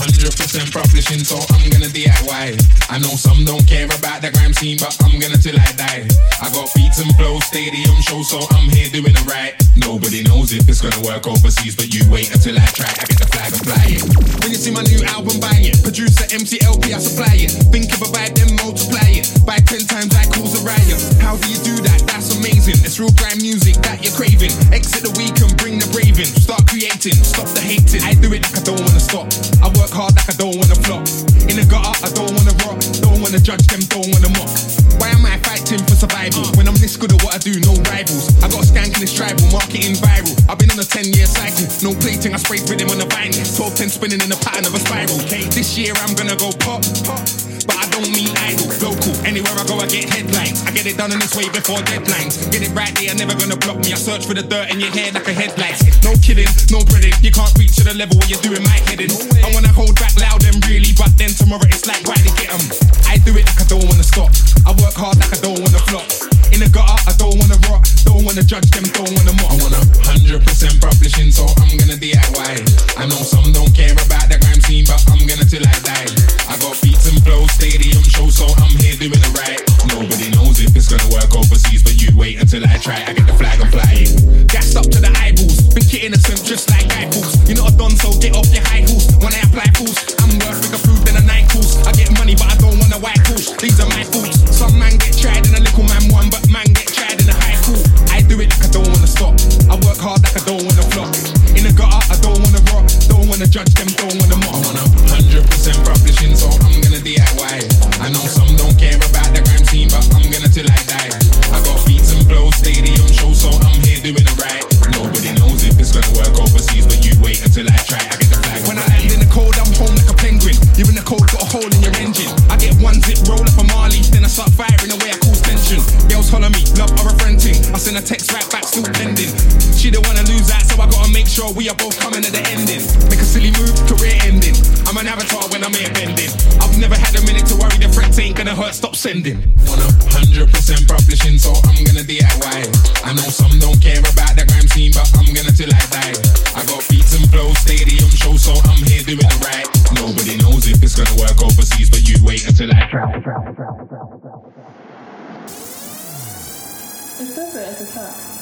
100% publishing, so I'm gonna DIY. I know some don't care about the grime scene, but I'm gonna till I die. I got beats and flow, stadium show, so I'm here doing it right. Nobody knows if it's gonna work overseas, but you wait until I try. I get the flag and fly it. When you see my new album, buy it. Producer MCLP, I supply it. Think of a vibe, then multiply it. By 10 times, I cause a riot. How do you do that? That's amazing. It's real grime music that you're craving. Exit the week and bring the braving. Start creating, stop the hating. I do it like I don't wanna stop. I work hard like I don't wanna flop. In the gutter, I don't wanna rock. Don't wanna judge them, don't wanna mock. Why am I fighting for survival? When I'm this good at what I do, no rivals. I got a skank in this tribal, marketing viral. I've been on a 10 year cycle. No plating, I sprayed with him on the vinyl. 12 10 spinning in the pattern of a spiral. This year I'm gonna go pop, pop. But I don't mean idle. Anywhere I go, I get headlines. I get it done in this way before deadlines. Get it right, they are never gonna block me. I search for the dirt in your hair like a headlight. No kidding, no breading. You can't reach to the level where you're doing my heading. I wanna hold back loud and really, but then tomorrow it's like, why they get 'em? I do it like I don't wanna stop. I work hard like I don't wanna flop. In the gutter, I don't wanna rock. Don't wanna judge them, don't wanna mock. I want a hundred percent publishing, so I'm gonna DIY. I know some don't care about the grime scene, but I'm gonna till I die. I got beats and flow, stadium show, so I'm here doing it right. Nobody knows if it's gonna work overseas, but you wait until I try. I get the flag and fly it. Gassed up to the eyeballs, think you're innocent, just like eyeballs. You're not a don, so get off your high horse. When I apply fools, I'm worth bigger food than a night course. I get money, but I don't want a white horse. These are my fools. Some man get tried and a little man one, but man get in high school. I do it like I don't wanna stop. I work hard like I don't wanna flop. In the gutter, I don't wanna rock. Don't wanna judge them, don't wanna mock. I want a hundred percent publishing, so I'm gonna DIY. I know sure we are both coming at the ending. Make a silly move, career ending. I'm an avatar when I'm here bending. I've never had a minute to worry, the threats ain't gonna hurt, stop sending. Want a hundred percent publishing, so I'm gonna DIY. I know some don't care about the grime scene, but I'm gonna till I die. I got beats and flow, stadium show, so I'm here doing it right. Nobody knows if it's gonna work overseas, but you wait until I try. It says it at the top.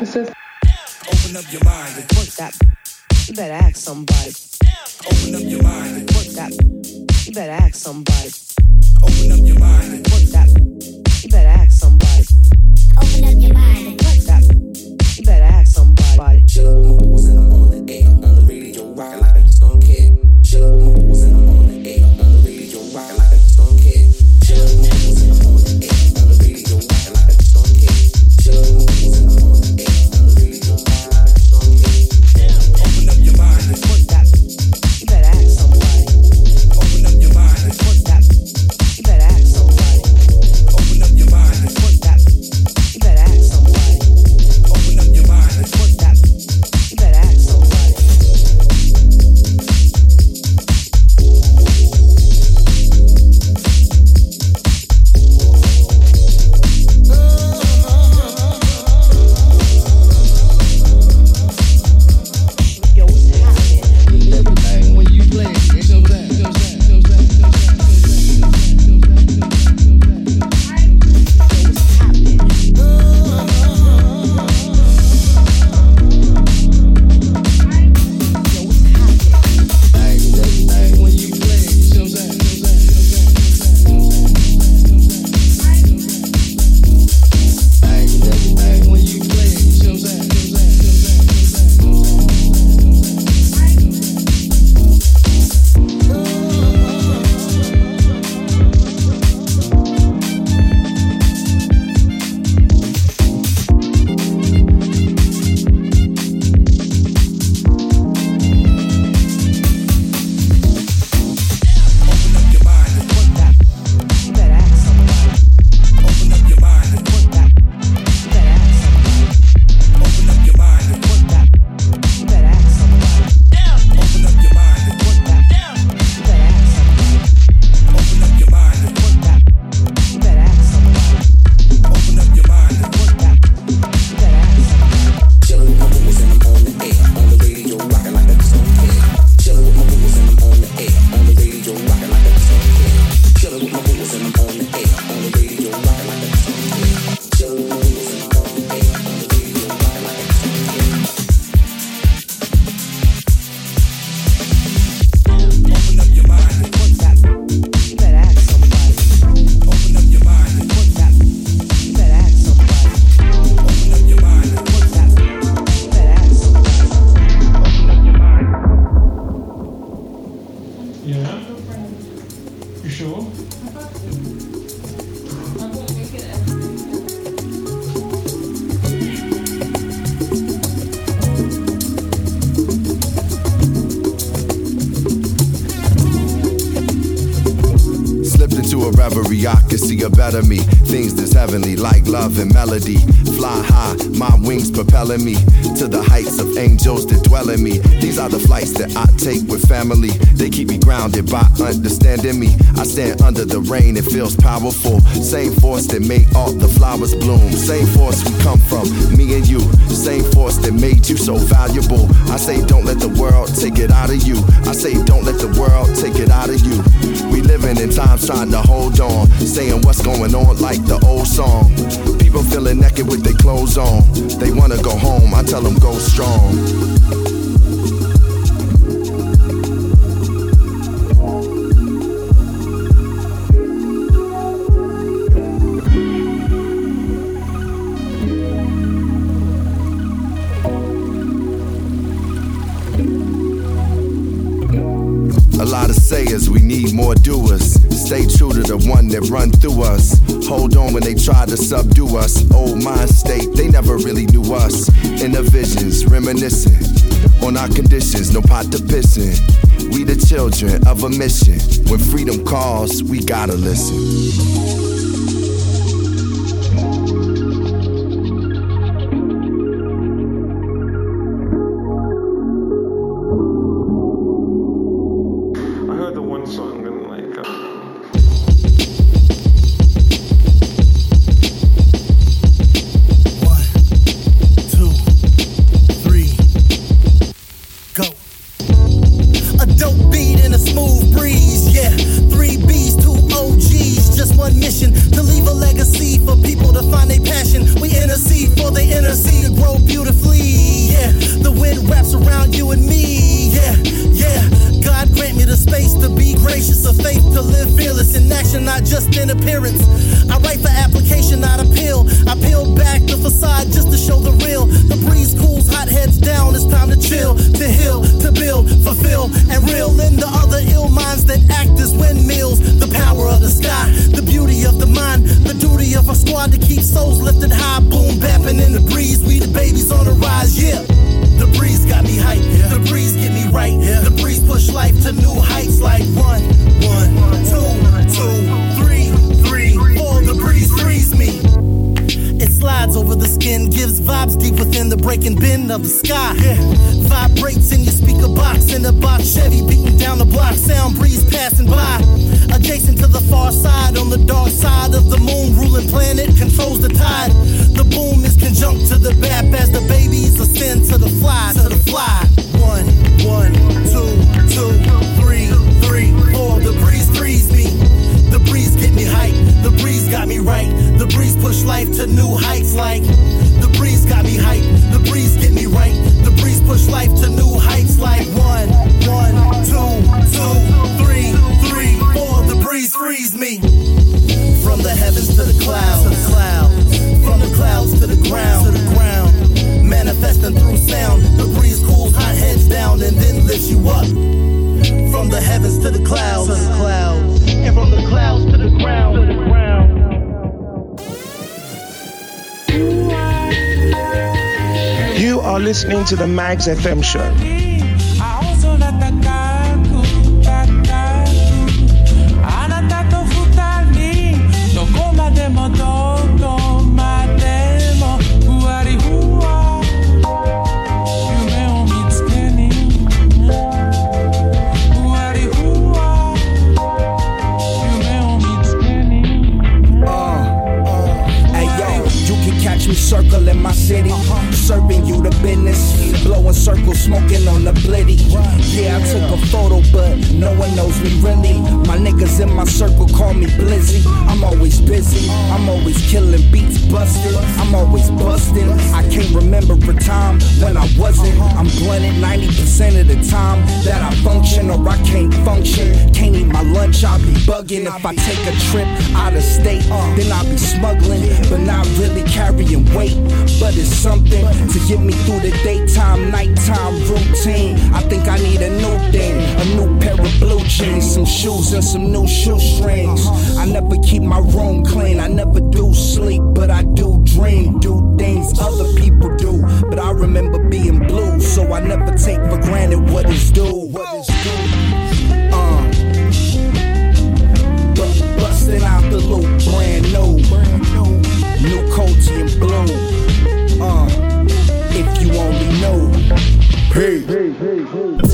It says Open up your mind and Work that. You better ask somebody. open up your mind and Work that. You better ask somebody. open up your mind and Work that. You better ask somebody. Open up your mind and Work that. You better ask somebody. Sugar moves in the air on the radio, rockin' like I just don't care. Sugar moves Slipped into a reverie. I see a better me. Things that's heavenly, like love and melody. Fly high, my wings propelling me to the heights of angels that dwell in me. These are the flights that I take with family. They keep me grounded by understanding me. I stand under the rain, it feels powerful. Same force that made all the flowers bloom. Same force we come from, me and you. Same force that made you so valuable. I say, don't let the world take it out of you. I say, don't let the world take it out of you. We living in times trying to hold on, what's going on like the old song. People feeling naked with their clothes on. They wanna go home, I tell them go strong. A lot of sayers, we need more doers. Stay true to the one that run through us. Hold on when they try to subdue us. Old mind state, they never really knew us. In the visions, reminiscing on our conditions, no pot to piss in. We the children of a mission. When freedom calls, we gotta listen. Are listening to the Magz FM show. Me circling my city, serving you the business, blowing circles, smoking on the blitty. Yeah, I took a photo, but no one knows me really. My niggas in my circle call me Blizzy. I'm always busy, I'm always killing beats, busted. I'm always busting. I can't remember a time when I wasn't. I'm blunted 90% of the time that I function or I can't function. Can't eat my lunch, I'll be bugging. If I take a trip out of state, then I'll be smuggling, but not really carrying weight. But it's something to get me through the daytime, nighttime routine. I think I need need a new thing, a new pair of blue jeans, some shoes and some new shoestrings. I never keep my room clean, I never do sleep, but I do dream, do things other people do. But I remember being blue, so I never take for granted what is due, what is due. Uh. B- busting out the loop, brand new, brand new, new and blue. Uh, if you only know, Peace.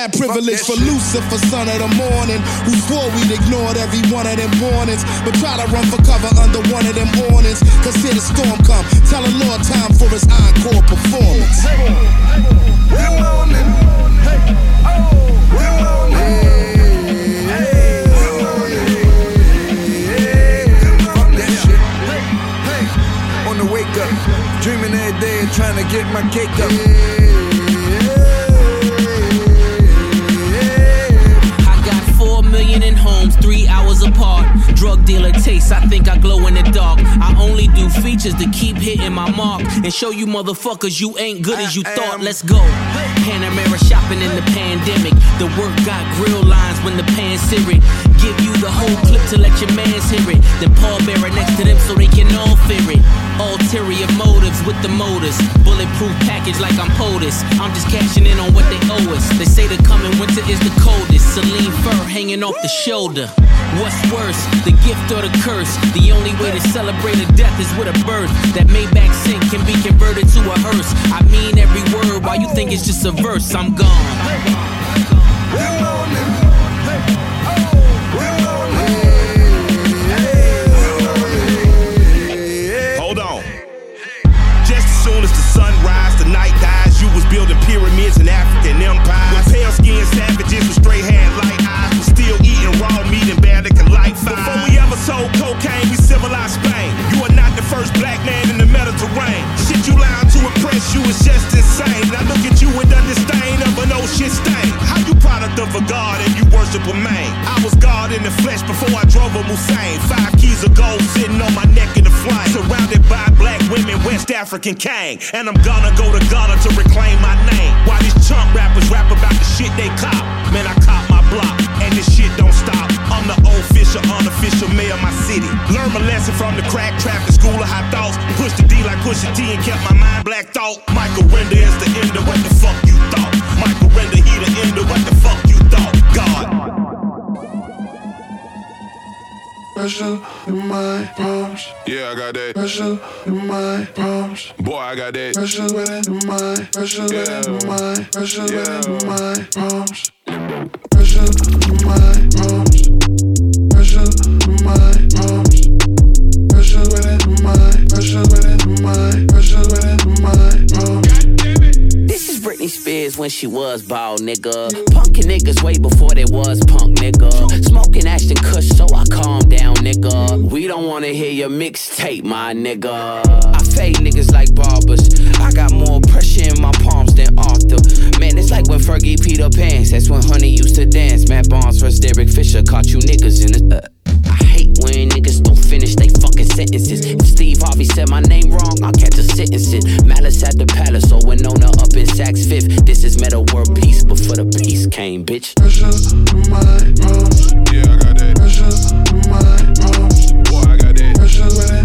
Mad privilege for Lucifer, son of the morning, who swore we'd ignored every one of them warnings, but try to run for cover under one of them awnings. Cause here the storm come, tell the Lord time for his encore performance. Good morning. Hey. My mark and show you motherfuckers you ain't good as you thought. Let's go. Panamera shopping in the pandemic. The work got grill lines when the pan's seared. Give you the whole clip to let your mans hear it. Then Paul Bearer next to them so they can all fear it. Ulterior motives with the motors. Bulletproof package like I'm POTUS. I'm just cashing in on what they owe us. They say the coming winter is the coldest. Celine fur hanging off the shoulder. What's worse, the gift or the curse? The only way to celebrate a death is with a birth. That Maybach sink can be converted to a hearse. I mean every word, while you think it's just a verse, I'm gone. You is just insane. I look at you with the disdain of an ocean stain. How you product of a god and you worship a man? I was God in the flesh before I drove a Hussein. Five keys of gold sitting on my neck in the flame. Surrounded by black women, West African king. And I'm gonna go to Ghana to reclaim my name. While these chump rappers rap about the shit they cop. Man, I cop my block, and this shit don't stop. I'm the official, unofficial mayor of my city. Learn my lesson from the crack traffic school of high thoughts. Push the D like push the T and kept my mind black thought. Michael Render is the end of what the fuck you thought. Michael Render, he the end of what the fuck you thought. God. Pressure in my palms. Yeah, I got that. Pressure in my palms. Boy, I got that. Pressure in my, pressure in my, pressure in my palms. Pressure in my palms. This is Britney Spears when she was bald, nigga. Punkin' niggas way before they was punk, nigga. Smoking Ashton Kush, so I calm down, nigga. We don't wanna hear your mixtape, my nigga. I fade niggas like barbers. I got more pressure in my palms than Arthur. Man, it's like when Fergie Peter Pants. That's when Honey used to dance. Matt Barnes vs. Derek Fisher caught you niggas in the. Uh, I hate when niggas don't finish they sentences. If Steve Harvey said my name wrong, I'll catch a sentence. Malice at the palace, so Winona up in Saks Fifth. This is Metta World Peace, before the peace came, bitch. In my palms. Yeah, I got that. In my palms. Boy, I got that. Pressure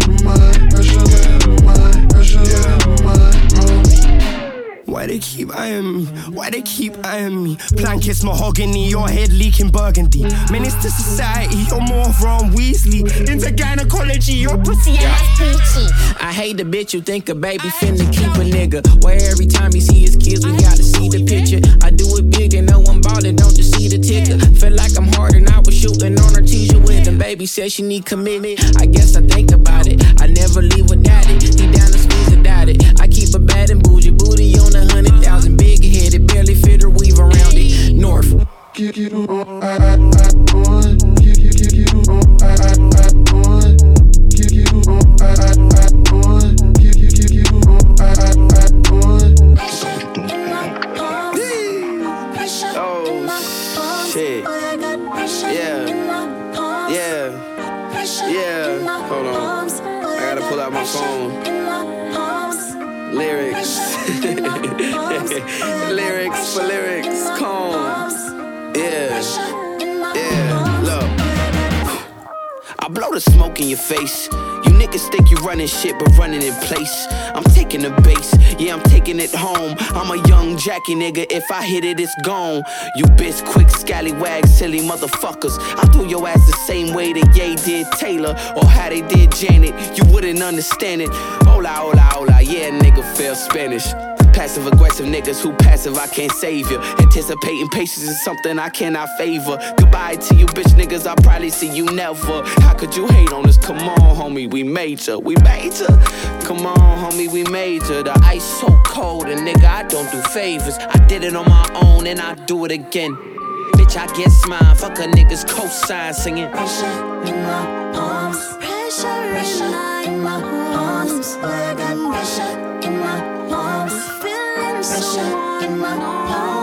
Why they keep eyeing me? Why they keep eyeing me? Blankets mahogany, your head leaking burgundy. To society, you're more Ron Weasley. Into gynecology, your pussy ass peachy. I hate the bitch you think a baby finna keep a nigga. Where every time he see his kids, we gotta see the picture. I do it big and I'm ballin', don't just see the ticker. Feel like I'm hard and I was shooting on her teaser with him. Baby said she need commitment. I guess I think about it. I never leave without it. He down to without it. I keep a bad and bougie booty on a hundred thousand. Big headed, barely fit or weave around it. North. Home. I'm a young Jackie nigga, if I hit it, it's gone. You bitch, quick scallywag, silly motherfuckers. I do your ass the same way that Ye did Taylor, or how they did Janet. You wouldn't understand it. Hola, hola, hola, yeah, nigga feel Spanish. Passive aggressive niggas who passive, I can't save you. Anticipating patience is something I cannot favor. Goodbye to you bitch niggas, I'll probably see you never. How could you hate on us? Come on, homie, we major, we major. Come on, homie, we major. The ice so cold, and nigga, I don't do favors. I did it on my own, and I do it again. Bitch, I get mine. Fuck a nigga's cosign singing. Pressure in my palms. Pressure, pressure in my palms. Got pressure in my palms. Pressure in my palms.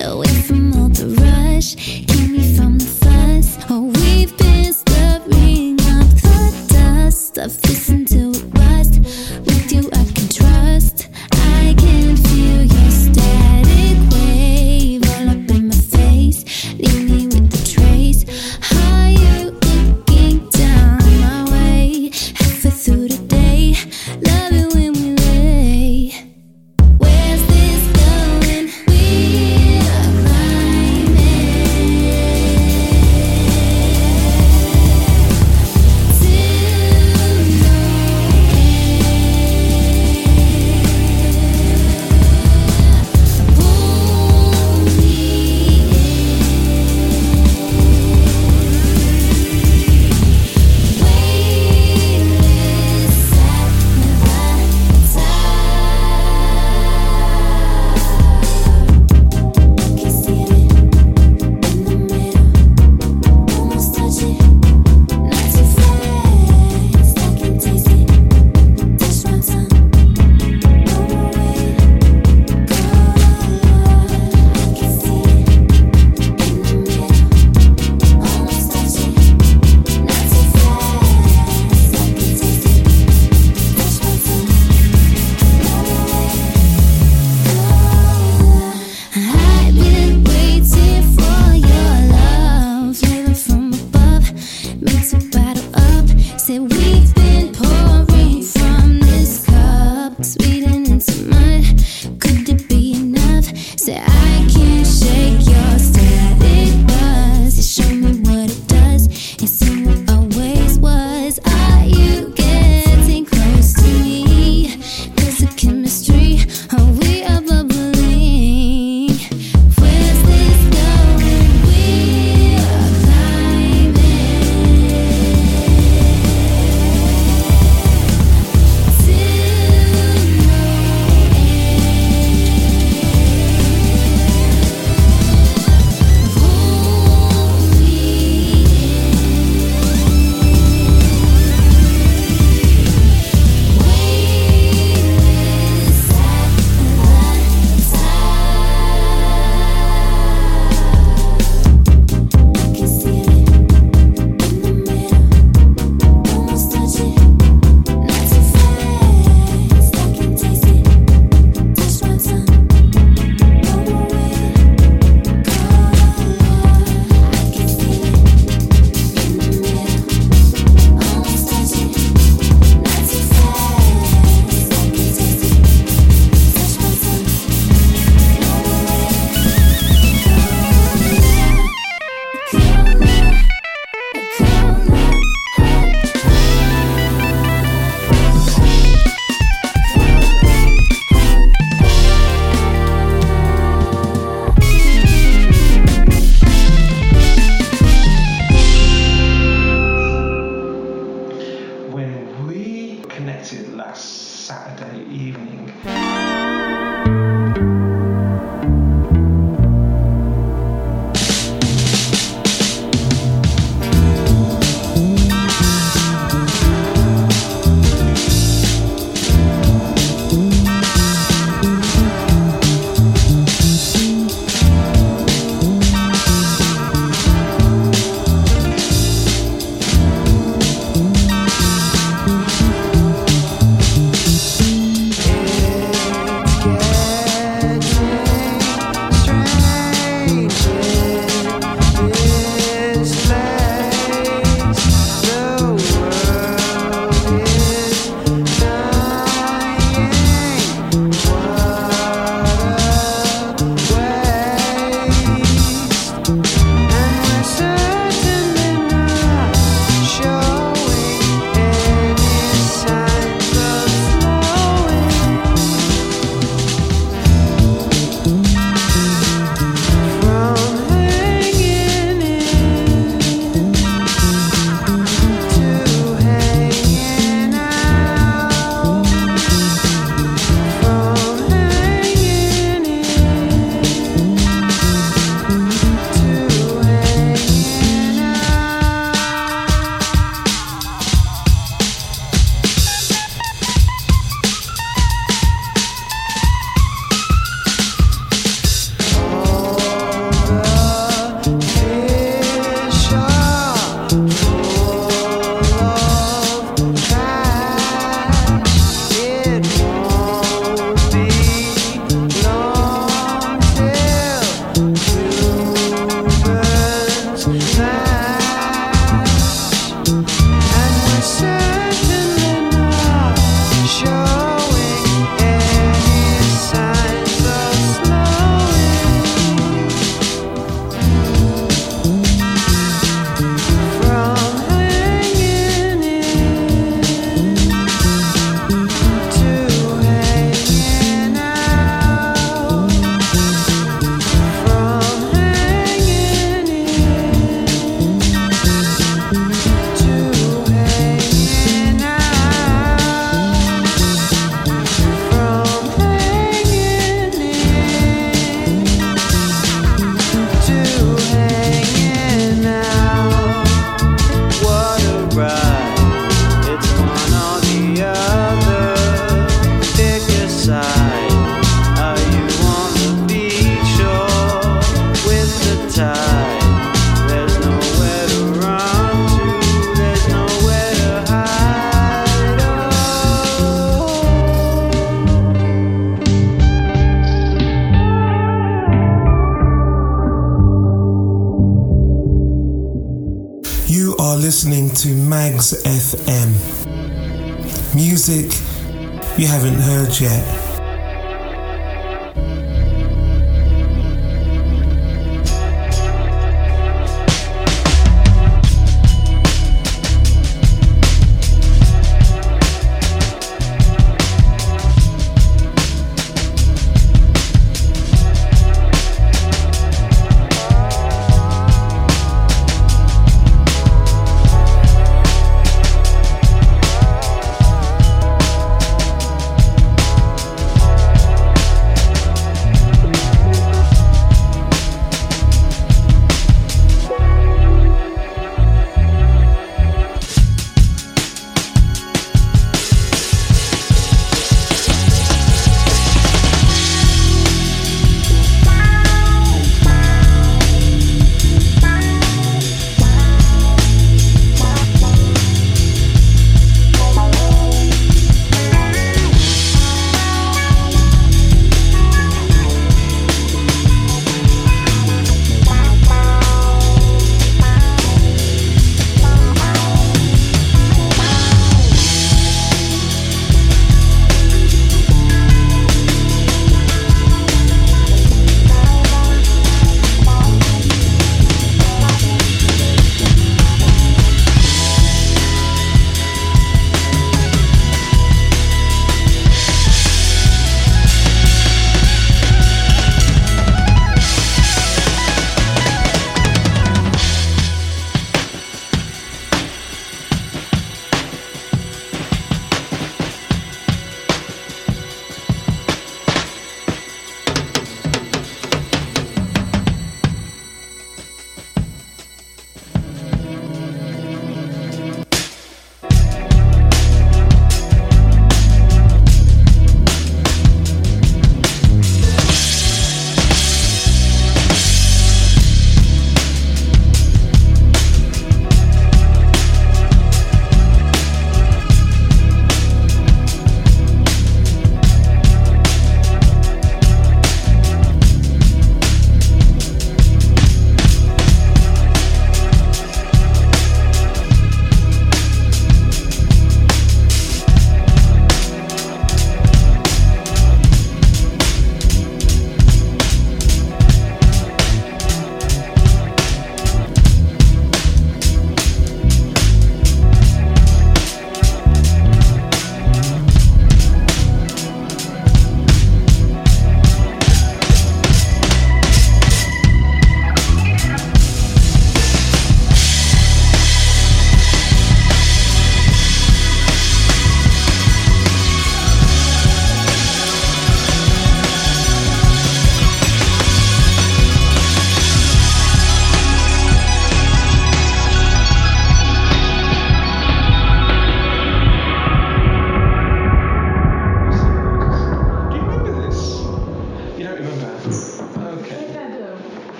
Away from all the rush, keep me from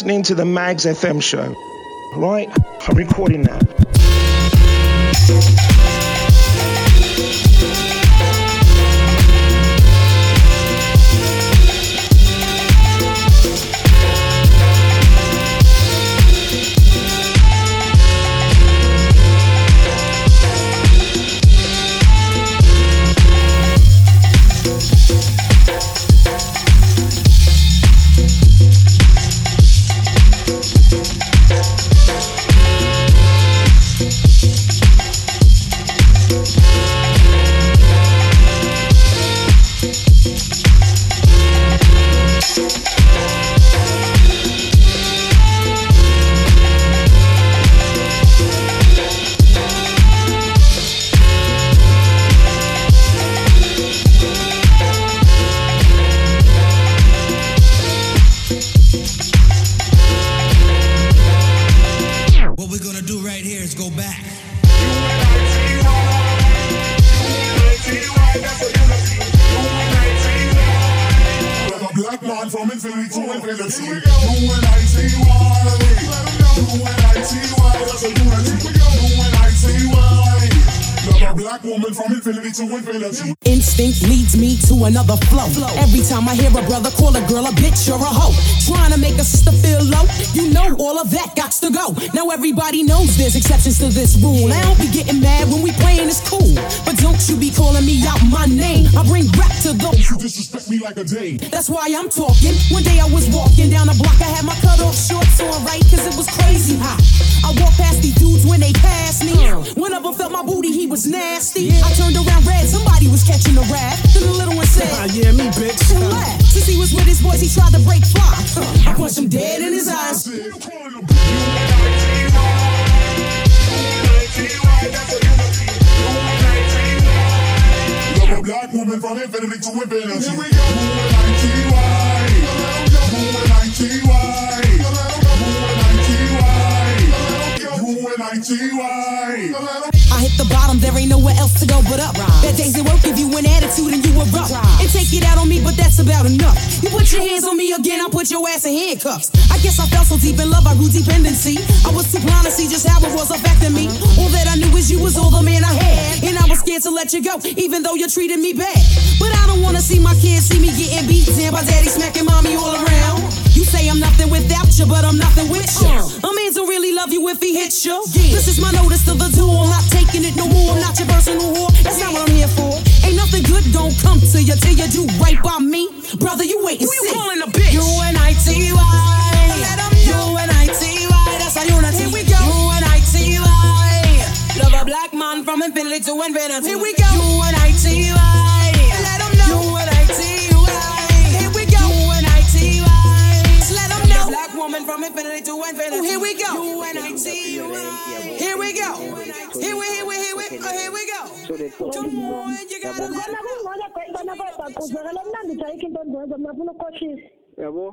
listening to the Magz FM show. Right? I'm recording now. Instinct leads me to another flow. Every time I hear a brother call a girl a bitch or a hoe, trying to make a sister feel low, you know all of that got to go. Now everybody knows there's exceptions to this rule. I don't be getting mad when we playing, it's cool. But don't you be calling me out my name. I bring rap to the You disrespect me like a dame. That's why I'm talking. One day I was walking down the block, I had my cut off shorts on right, cause it was crazy hot. I walked past these dudes when they passed me. One of them felt my booty, he was nasty. I turned around red, somebody was catching a rat. Then the little one said, uh, Yeah, me, bitch. Who laughed? Since he was with his boys, he tried to break fly. I punched him dead in his eyes. Black woman from infinity to infinity. Here we go. U-N-I-T-Y. U-N-I-T-Y. U-N-I-T-Y. U-N-I-T-Y hit the bottom, there ain't nowhere else to go but up. That days at work give you an attitude and you erupt. And take it out on me, but that's about enough. You put your hands on me again, I'll put your ass in handcuffs. I guess I fell so deep in love, I grew dependency. I was too blind to see just how it was affecting me. All that I knew is you was all the man I had. And I was scared to let you go, even though you treated me bad. But I don't wanna see my kids see me getting beat down by daddy smacking mommy all around. You say I'm nothing without you, but I'm nothing with you. A man don't really love you if he hits you. This is my notice to the door. I'm not taking it no more. I'm not your personal whore. That's not what I'm here for. Ain't nothing good don't come to you till you do right by me. Brother, you wait and Who you see. calling a bitch? You and I T Y. You and I T Y. That's how unity. Here we go. You and I T Y. Love a black man from infinity to infinity. Here we go. You and I T Y. yabo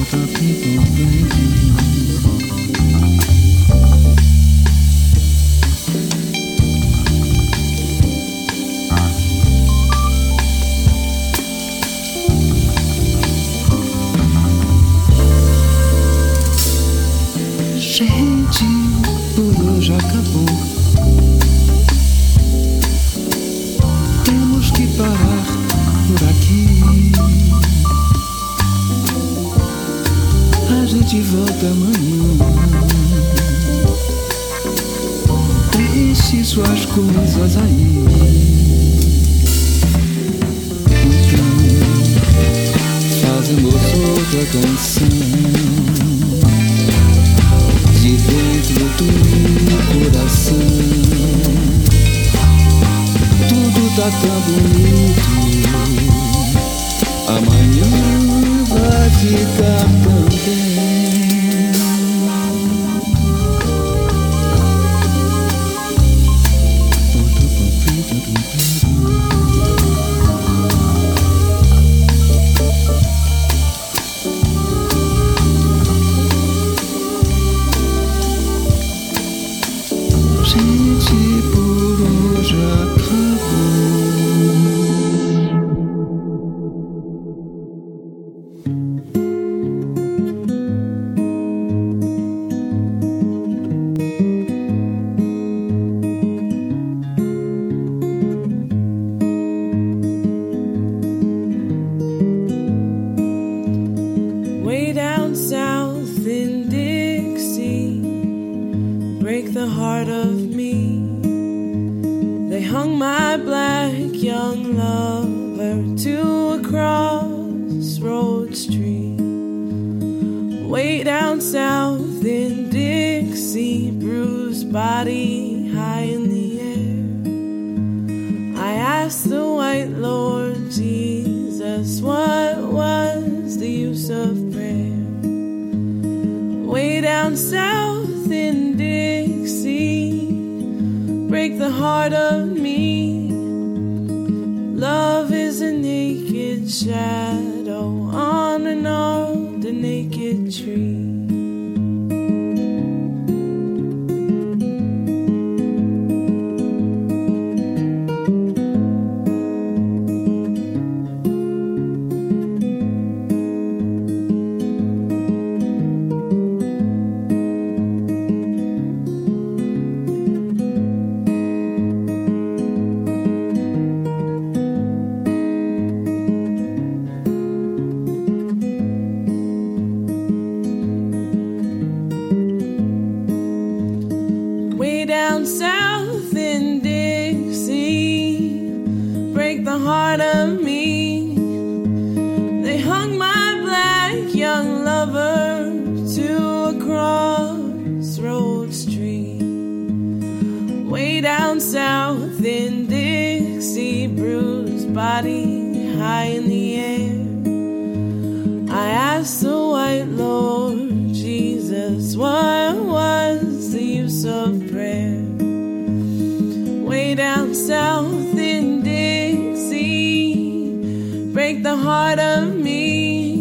Por a ponta que break the heart of me. They hung my black young lover to a crossroads tree. Way down south in Dixie, bruised body high in the air. I asked the white Lord Jesus, what was the use of prayer? Way down south heart of me. Love is a naked shadow break the heart of me.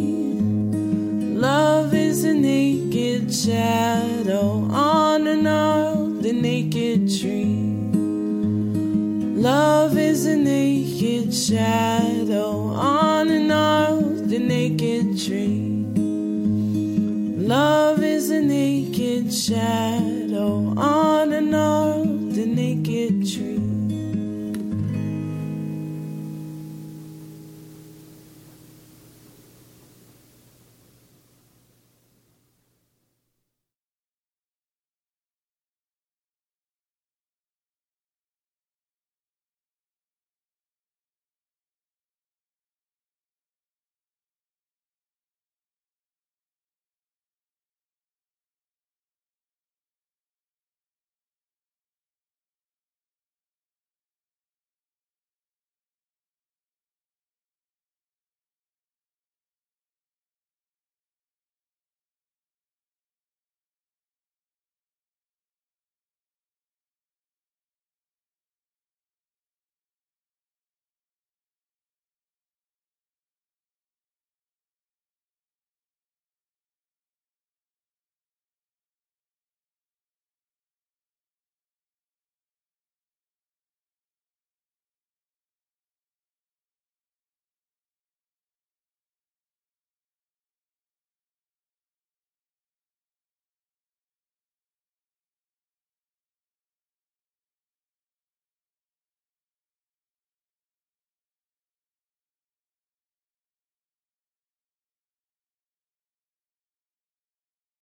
Love is a naked shadow on an old and naked tree. Love is a naked shadow on an old and naked tree. Love is a naked shadow